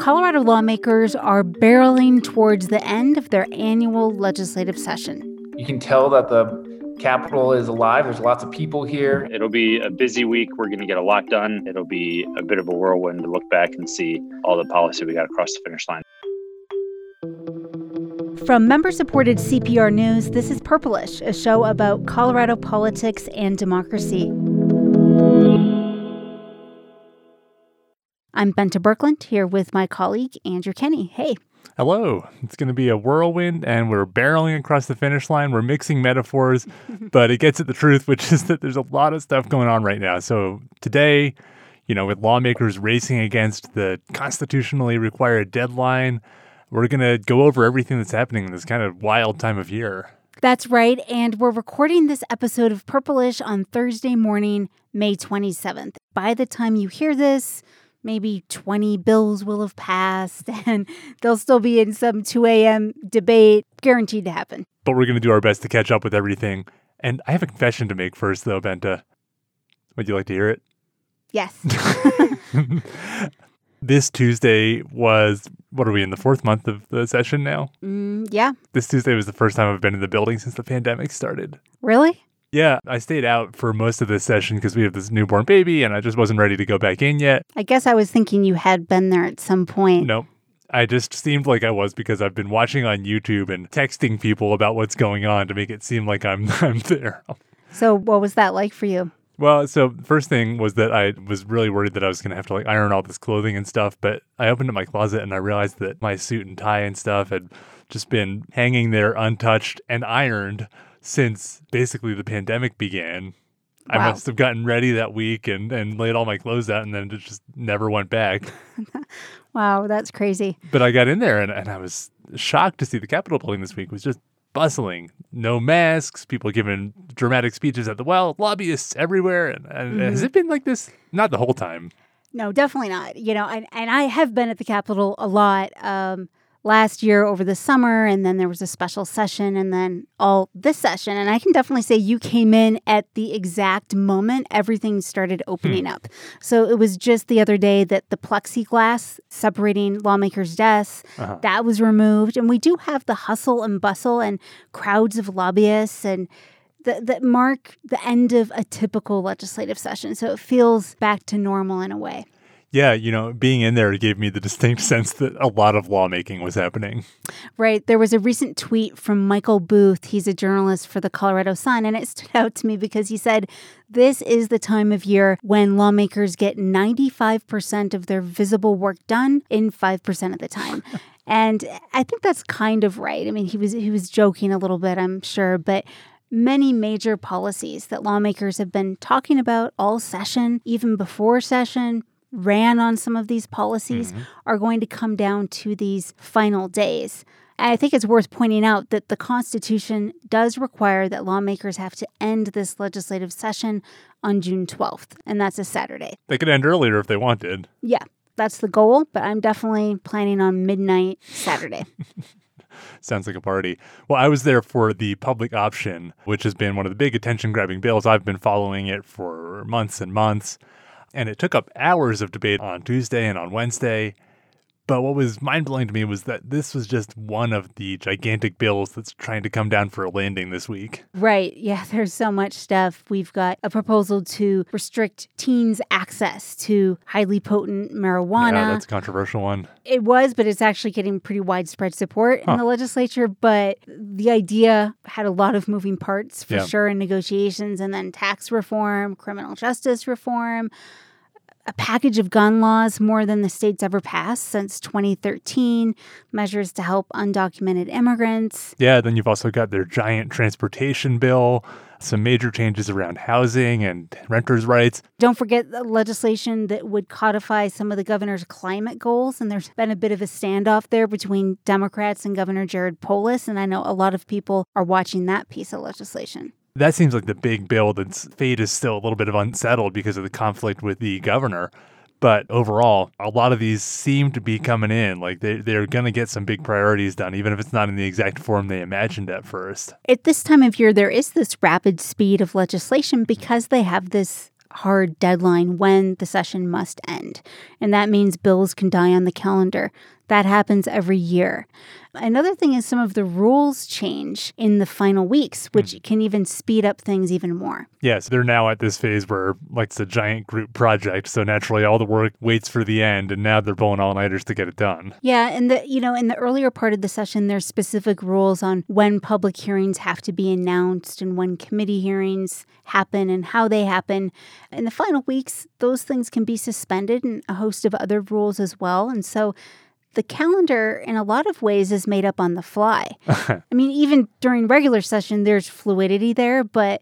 Colorado lawmakers are barreling towards the end of their annual legislative session. You can tell that the Capitol is alive. There's lots of people here. It'll be a busy week. We're going to get a lot done. It'll be a bit of a whirlwind to look back and see all the policy we got across the finish line. From member supported CPR News, this is Purplish, a show about Colorado politics and democracy. I'm Bente Birkeland here with my colleague Andrew Kenney. Hey. Hello. It's going to be a whirlwind, and we're barreling across the finish line. We're mixing metaphors, but it gets at the truth, which is that there's a lot of stuff going on right now. So today, you know, with lawmakers racing against the constitutionally required deadline, we're going to go over everything that's happening in this kind of wild time of year. That's right. And we're recording this episode of Purplish on Thursday morning, May 27th. By the time you hear this, maybe 20 bills will have passed and they'll still be in some 2 a.m. debate, guaranteed to happen. But we're going to do our best to catch up with everything. And I have a confession to make first, though, Bente. Would you like to hear it? Yes. this Tuesday was, what are we in the fourth month of the session now? Mm, yeah. This Tuesday was the first time I've been in the building since the pandemic started. Really? Yeah, I stayed out for most of this session because we have this newborn baby and I just wasn't ready to go back in yet. I guess I was thinking you had been there at some point. Nope. I just seemed like I was because I've been watching on YouTube and texting people about what's going on to make it seem like I'm I'm there. So, what was that like for you? Well, so first thing was that I was really worried that I was going to have to like iron all this clothing and stuff, but I opened up my closet and I realized that my suit and tie and stuff had just been hanging there untouched and ironed since basically the pandemic began. Wow. I must have gotten ready that week and, and laid all my clothes out and then it just never went back. wow, that's crazy. But I got in there and, and I was shocked to see the Capitol building this week it was just bustling. No masks, people giving dramatic speeches at the well, lobbyists everywhere. And, and mm-hmm. has it been like this? Not the whole time. No, definitely not. You know, and, and I have been at the Capitol a lot. Um, last year over the summer and then there was a special session and then all this session. And i can definitely say you came in at the exact moment everything started opening hmm. up. So it was just the other day that the plexiglass separating lawmakers desks uh-huh. that was removed. And we do have the hustle and bustle and crowds of lobbyists and that, that mark the end of a typical legislative session. So it feels back to normal in a way yeah, you know, being in there gave me the distinct sense that a lot of lawmaking was happening. Right. There was a recent tweet from Michael Booth. He's a journalist for the Colorado Sun, and it stood out to me because he said, This is the time of year when lawmakers get 95% of their visible work done in 5% of the time. and I think that's kind of right. I mean, he was he was joking a little bit, I'm sure, but many major policies that lawmakers have been talking about all session, even before session, ran on some of these policies mm-hmm. are going to come down to these final days. I think it's worth pointing out that the Constitution does require that lawmakers have to end this legislative session on June 12th, and that's a Saturday. They could end earlier if they wanted. Yeah, that's the goal, but I'm definitely planning on midnight Saturday. Sounds like a party. Well, I was there for the public option, which has been one of the big attention grabbing bills. I've been following it for months and months. And it took up hours of debate on Tuesday and on Wednesday. But what was mind blowing to me was that this was just one of the gigantic bills that's trying to come down for a landing this week. Right. Yeah, there's so much stuff. We've got a proposal to restrict teens' access to highly potent marijuana. Yeah, that's a controversial one. It was, but it's actually getting pretty widespread support huh. in the legislature. But the idea had a lot of moving parts for yeah. sure in negotiations, and then tax reform, criminal justice reform a package of gun laws more than the state's ever passed since 2013, measures to help undocumented immigrants. Yeah, then you've also got their giant transportation bill, some major changes around housing and renters' rights. Don't forget the legislation that would codify some of the governor's climate goals. And there's been a bit of a standoff there between Democrats and Governor Jared Polis. And I know a lot of people are watching that piece of legislation that seems like the big bill that's fate is still a little bit of unsettled because of the conflict with the governor. But overall, a lot of these seem to be coming in. Like they, they're going to get some big priorities done, even if it's not in the exact form they imagined at first. At this time of year, there is this rapid speed of legislation because they have this hard deadline when the session must end. And that means bills can die on the calendar. That happens every year. Another thing is some of the rules change in the final weeks, which mm. can even speed up things even more. Yes, they're now at this phase where like it's a giant group project, so naturally all the work waits for the end and now they're pulling all-nighters to get it done. Yeah, and the you know, in the earlier part of the session there's specific rules on when public hearings have to be announced and when committee hearings happen and how they happen. In the final weeks, those things can be suspended and a host of other rules as well. And so the calendar in a lot of ways is made up on the fly. Uh-huh. I mean, even during regular session, there's fluidity there, but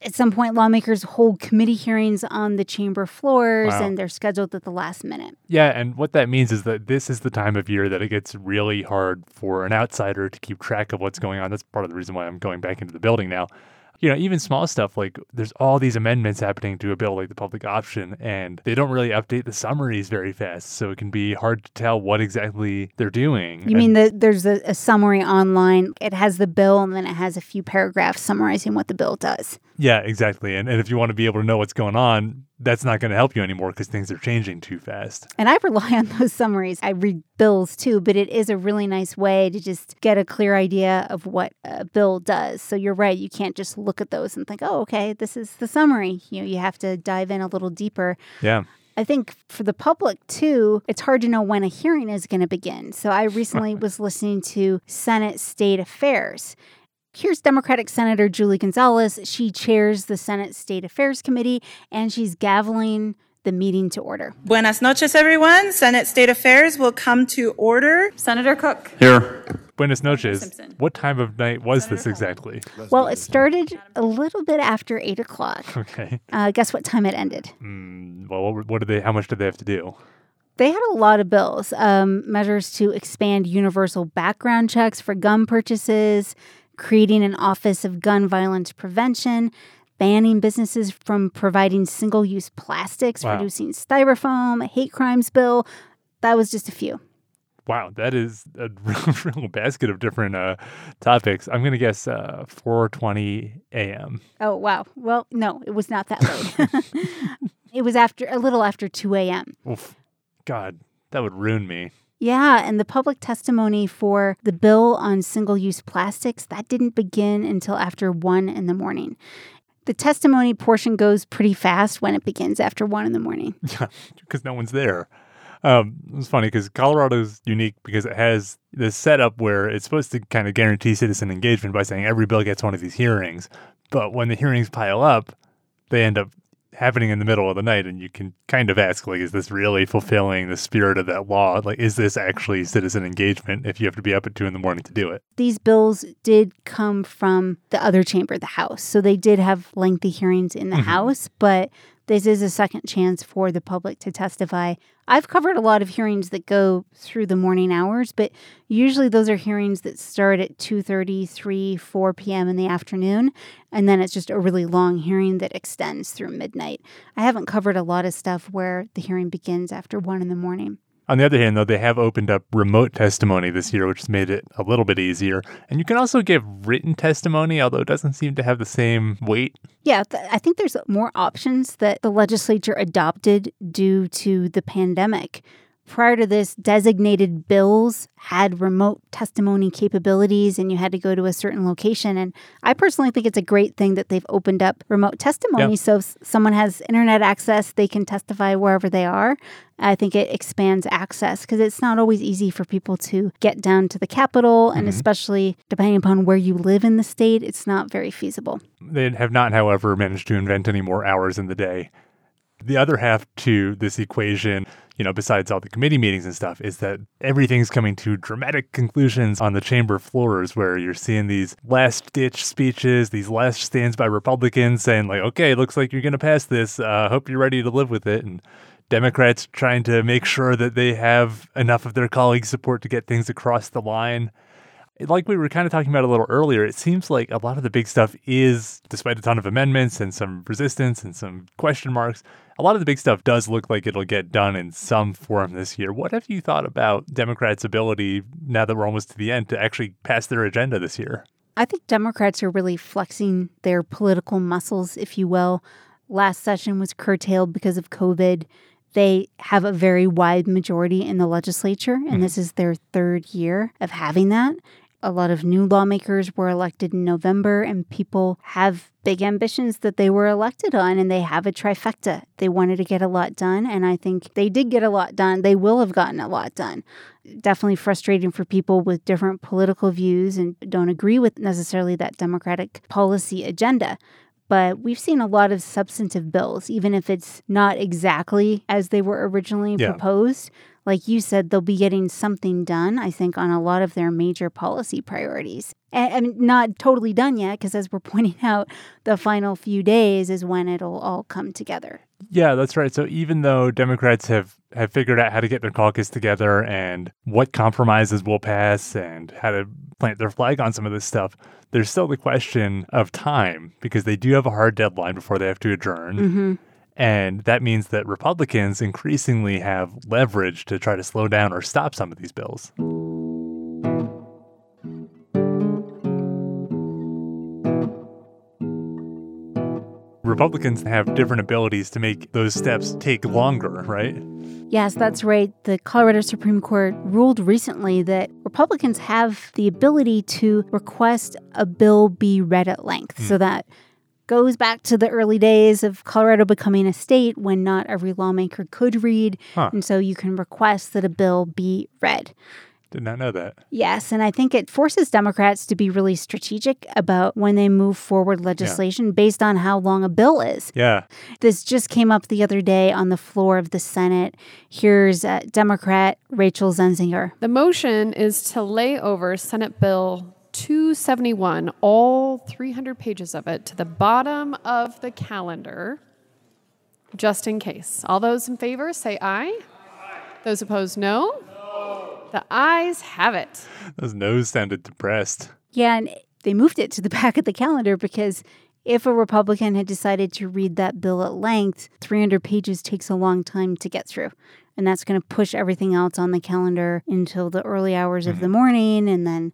at some point, lawmakers hold committee hearings on the chamber floors wow. and they're scheduled at the last minute. Yeah, and what that means is that this is the time of year that it gets really hard for an outsider to keep track of what's going on. That's part of the reason why I'm going back into the building now you know, even small stuff like there's all these amendments happening to a bill like the public option, and they don't really update the summaries very fast. So it can be hard to tell what exactly they're doing. You and mean that there's a, a summary online? It has the bill and then it has a few paragraphs summarizing what the bill does. Yeah, exactly. And, and if you want to be able to know what's going on, that's not going to help you anymore because things are changing too fast. And I rely on those summaries. I read bills too, but it is a really nice way to just get a clear idea of what a bill does. So you're right, you can't just look at those and think, "Oh, okay, this is the summary." You know, you have to dive in a little deeper. Yeah. I think for the public too, it's hard to know when a hearing is going to begin. So I recently was listening to Senate State Affairs Here's Democratic Senator Julie Gonzales. She chairs the Senate State Affairs Committee and she's gaveling the meeting to order. Buenas noches, everyone. Senate State Affairs will come to order. Senator Cook. Here. Buenas noches. Simpson. What time of night was Senator this exactly? Well, it started a little bit after 8 o'clock. Okay. Uh, guess what time it ended? Mm, well, what, what did they, how much did they have to do? They had a lot of bills, um, measures to expand universal background checks for gun purchases, creating an Office of Gun Violence Prevention, banning businesses from providing single use plastics, wow. reducing styrofoam, hate crimes bill. That was just a few. Wow, that is a real basket of different uh, topics. I'm going to guess uh, 4:20 a.m. Oh wow! Well, no, it was not that late. it was after a little after 2 a.m. God, that would ruin me. Yeah, and the public testimony for the bill on single use plastics, that didn't begin until after 1 in the morning. The testimony portion goes pretty fast when it begins after 1 in the morning. Because no one's there. Um, it's funny because Colorado's unique because it has this setup where it's supposed to kind of guarantee citizen engagement by saying every bill gets one of these hearings. But when the hearings pile up, they end up happening in the middle of the night and you can kind of ask like is this really fulfilling the spirit of that law? Like is this actually citizen engagement if you have to be up at two in the morning to do it? These bills did come from the other chamber the house. So they did have lengthy hearings in the mm-hmm. house but this is a second chance for the public to testify. I've covered a lot of hearings that go through the morning hours, but usually those are hearings that start at 2:30, 3, 4 p.m. in the afternoon, and then it's just a really long hearing that extends through midnight. I haven't covered a lot of stuff where the hearing begins after 1 in the morning. On the other hand, though, they have opened up remote testimony this year, which has made it a little bit easier. And you can also give written testimony, although it doesn't seem to have the same weight. Yeah, th- I think there's more options that the legislature adopted due to the pandemic. Prior to this, designated bills had remote testimony capabilities and you had to go to a certain location. And I personally think it's a great thing that they've opened up remote testimony. Yep. So if someone has internet access, they can testify wherever they are. I think it expands access because it's not always easy for people to get down to the Capitol. And mm-hmm. especially depending upon where you live in the state, it's not very feasible. They have not, however, managed to invent any more hours in the day. The other half to this equation you know, besides all the committee meetings and stuff, is that everything's coming to dramatic conclusions on the chamber floors where you're seeing these last ditch speeches, these last stands by Republicans saying, like, okay, looks like you're going to pass this. Uh, hope you're ready to live with it. And Democrats trying to make sure that they have enough of their colleagues' support to get things across the line like we were kind of talking about a little earlier, it seems like a lot of the big stuff is, despite a ton of amendments and some resistance and some question marks, a lot of the big stuff does look like it'll get done in some form this year. What have you thought about Democrats' ability, now that we're almost to the end, to actually pass their agenda this year? I think Democrats are really flexing their political muscles, if you will. last session was curtailed because of COVID. They have a very wide majority in the legislature, and hmm. this is their third year of having that. A lot of new lawmakers were elected in November, and people have big ambitions that they were elected on, and they have a trifecta. They wanted to get a lot done, and I think they did get a lot done. They will have gotten a lot done. Definitely frustrating for people with different political views and don't agree with necessarily that Democratic policy agenda but we've seen a lot of substantive bills, even if it's not exactly as they were originally Yeah. proposed. Like you said, they'll be getting something done, I think, on a lot of their major policy priorities. And, and not totally done yet, because as we're pointing out, the final few days is when it'll all come together. Yeah, that's right. So even though Democrats have have figured out how to get their caucus together and what compromises will pass and how to plant their flag on some of this stuff, there's still the question of time because they do have a hard deadline before they have to adjourn. hmm And that means that Republicans increasingly have leverage to try to slow down or stop some of these bills. Republicans have different abilities to make those steps take longer, right? Yes, that's right. The Colorado Supreme Court ruled recently that Republicans have the ability to request a bill be read at length. Hmm. So that goes back to the early days of Colorado becoming a state when not every lawmaker could read. Huh. And so you can request that a bill be read. Did not know that. Yes, and I think it forces Democrats to be really strategic about when they move forward legislation based on how long a bill is. Yeah. This just came up the other day on the floor of the Senate. Here's uh, Democrat Rachel Zenzinger. The motion is to lay over Senate Bill 271, all 300 pages of it, to the bottom of the calendar, just in case. All those in favor say aye. Those opposed, no. The ayes have it. Those no's sounded depressed. Yeah, and they moved it to the back of the calendar because if a Republican had decided to read that bill at length, 300 pages takes a long time to get through. And that's going to push everything else on the calendar until the early hours of the mm-hmm. morning. And then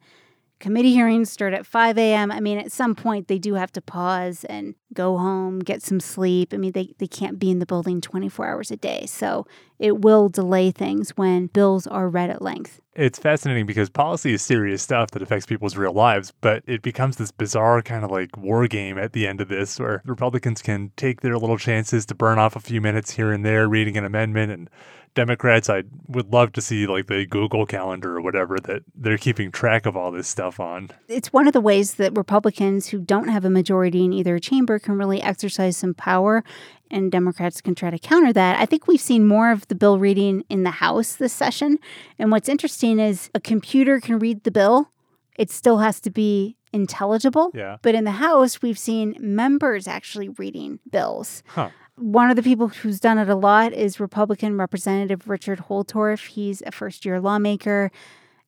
committee hearings start at 5 a.m. I mean, at some point, they do have to pause and go home, get some sleep. I mean, they, they can't be in the building 24 hours a day. So it will delay things when bills are read at length. It's fascinating because policy is serious stuff that affects people's real lives, but it becomes this bizarre kind of like war game at the end of this where Republicans can take their little chances to burn off a few minutes here and there reading an amendment and Democrats, I would love to see like the Google calendar or whatever that they're keeping track of all this stuff on. it's one of the ways that Republicans who don't have a majority in either chamber can really exercise some power, and Democrats can try to counter that. I think we've seen more of the bill reading in the House this session. And what's interesting is a computer can read the bill, it still has to be intelligible. Yeah. But in the House, we've seen members actually reading bills. Huh. One of the people who's done it a lot is Republican Representative Richard Holtorf. He's a first year lawmaker.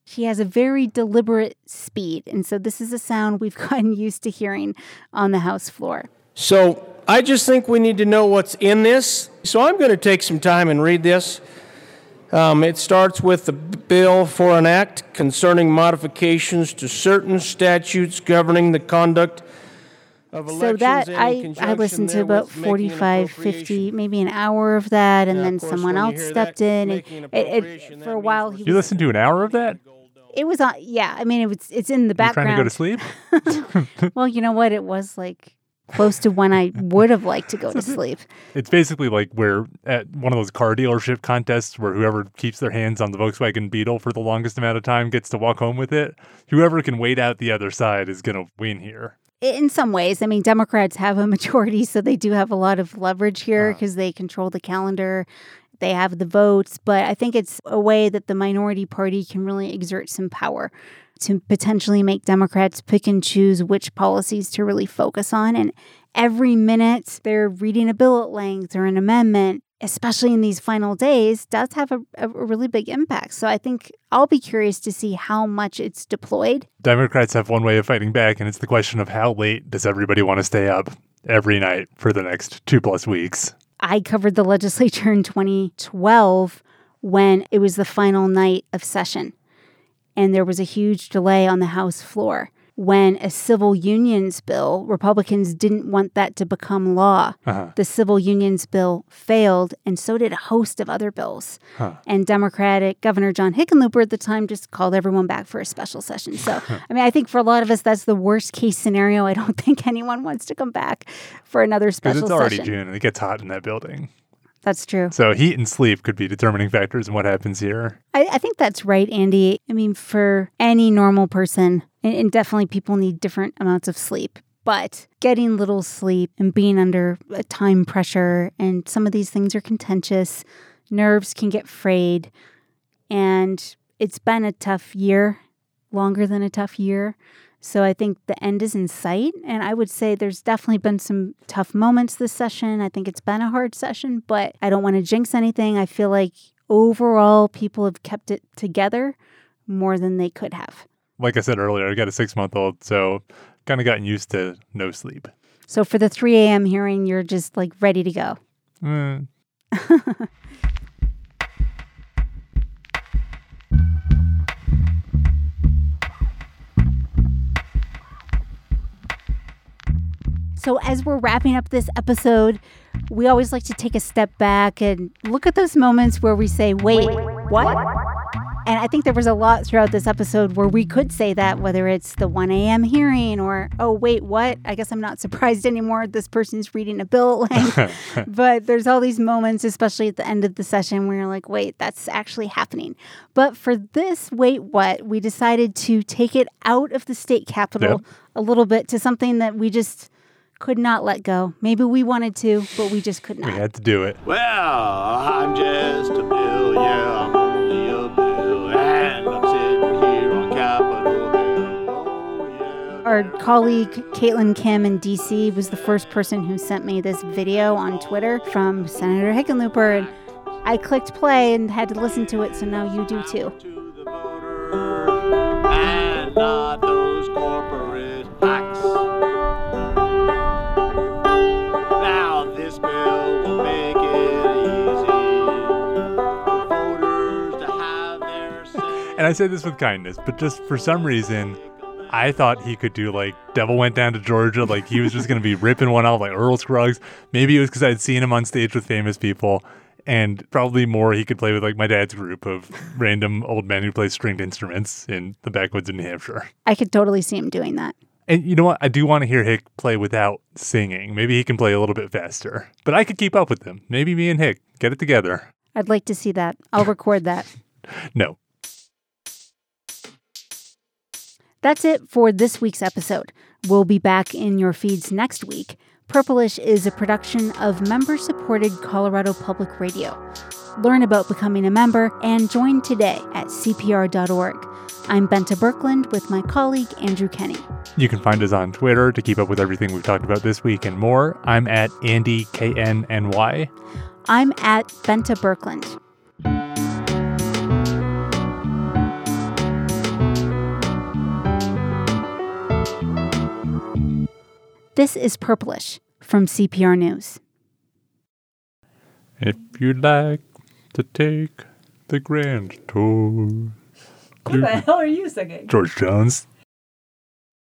He has a very deliberate speed. And so this is a sound we've gotten used to hearing on the House floor. So I just think we need to know what's in this. So I'm going to take some time and read this. Um, it starts with the bill for an act concerning modifications to certain statutes governing the conduct of elections. So that I, I listened to about therewith 45, 50, maybe an hour of that. And Now, then course, someone else stepped that, in. And it, it, for a while, he You was, listened to an hour of that? it was on, yeah, I mean, it was, it's in the You background. trying to go to sleep? Well, you know what? It was like close to when I would have liked to go to sleep. It's basically like where at one of those car dealership contests where whoever keeps their hands on the Volkswagen Beetle for the longest amount of time gets to walk home with it. Whoever can wait out the other side is going to win here. in some ways, I mean, Democrats have a majority, so they do have a lot of leverage here Uh-huh. because they control the calendar. They have the votes, but I think it's a way that the minority party can really exert some power to potentially make Democrats pick and choose which policies to really focus on. And every minute they're reading a bill at length or an amendment, especially in these final days, does have a, a really big impact. So I think I'll be curious to see how much it's deployed Democrats have one way of fighting back, and it's the question of how late does everybody want to stay up every night for the next two plus weeks. I covered the legislature in 2012 when it was the final night of session. And there was a huge delay on the House floor. when a civil unions bill, Republicans didn't want that to become law. Uh-huh. The civil unions bill failed, and so did a host of other bills. And Democratic Governor John Hickenlooper at the time just called everyone back for a special session. So, I mean, I think for a lot of us, that's the worst case scenario. I don't think anyone wants to come back for another Because special it's already session. June and it gets hot in that building. That's true. So heat and sleep could be determining factors in what happens here. I, I think that's right, Andy. I mean, for any normal person, and, and definitely people need different amounts of sleep, but getting little sleep and being under a time pressure, and some of these things are contentious, nerves can get frayed, and it's been a tough year, longer than a tough year. So I think the end is in sight. And I would say there's definitely been some tough moments this session. I think it's been a hard session, but I don't want to jinx anything. I feel like overall people have kept it together more than they could have. Like I said earlier, I got a six month old, so kind of gotten used to no sleep. So for the 3 a.m. hearing, you're just like ready to go. Mm, So, as we're wrapping up this episode, we always like to take a step back and look at those moments where we say, wait, what? And I think there was a lot throughout this episode where we could say that, whether it's the 1 a.m. hearing or, oh, wait, what? I guess I'm not surprised anymore. This person's reading a bill at length. but there's all these moments, especially at the end of the session, where you're like, wait, that's actually happening. But for this, wait, what? We decided to take it out of the state capitol Yep. a little bit to something that we just could not let go. Maybe we wanted to, but we just could not. we had to do it. Well, I'm just a bill, yeah, I'm only a bill, and I'm sitting here on Capitol Hill. Oh, yeah. Our colleague Caitlin Kim in DC was the first person who sent me this video on Twitter from Senator Hickenlooper, and I clicked play and had to listen to it, so now you do too. I say this with kindness, but just for some reason, I thought he could do like Devil Went Down to Georgia, like he was just going to be ripping one off like Earl Scruggs. Maybe it was because I'd seen him on stage with famous people, and probably more he could play with like my dad's group of random old men who play stringed instruments in the backwoods of New Hampshire. I could totally see him doing that. And you know what? I do want to hear Hick play without singing. Maybe he can play a little bit faster, but I could keep up with him. Maybe me and Hick get it together. I'd like to see that. I'll record that. No, That's it for this week's episode. We'll be back in your feeds next week. Purplish is a production of member supported Colorado Public Radio. Learn about becoming a member and join today at CPR.org. I'm Bente Birkeland with my colleague Andrew Kenney. You can find us on Twitter to keep up with everything we've talked about this week and more. I'm at Andy KNNY. I'm at Bente Birkeland. This is Purplish from CPR News. If you'd like to take the grand tour. What the hell are you singing? George Jones.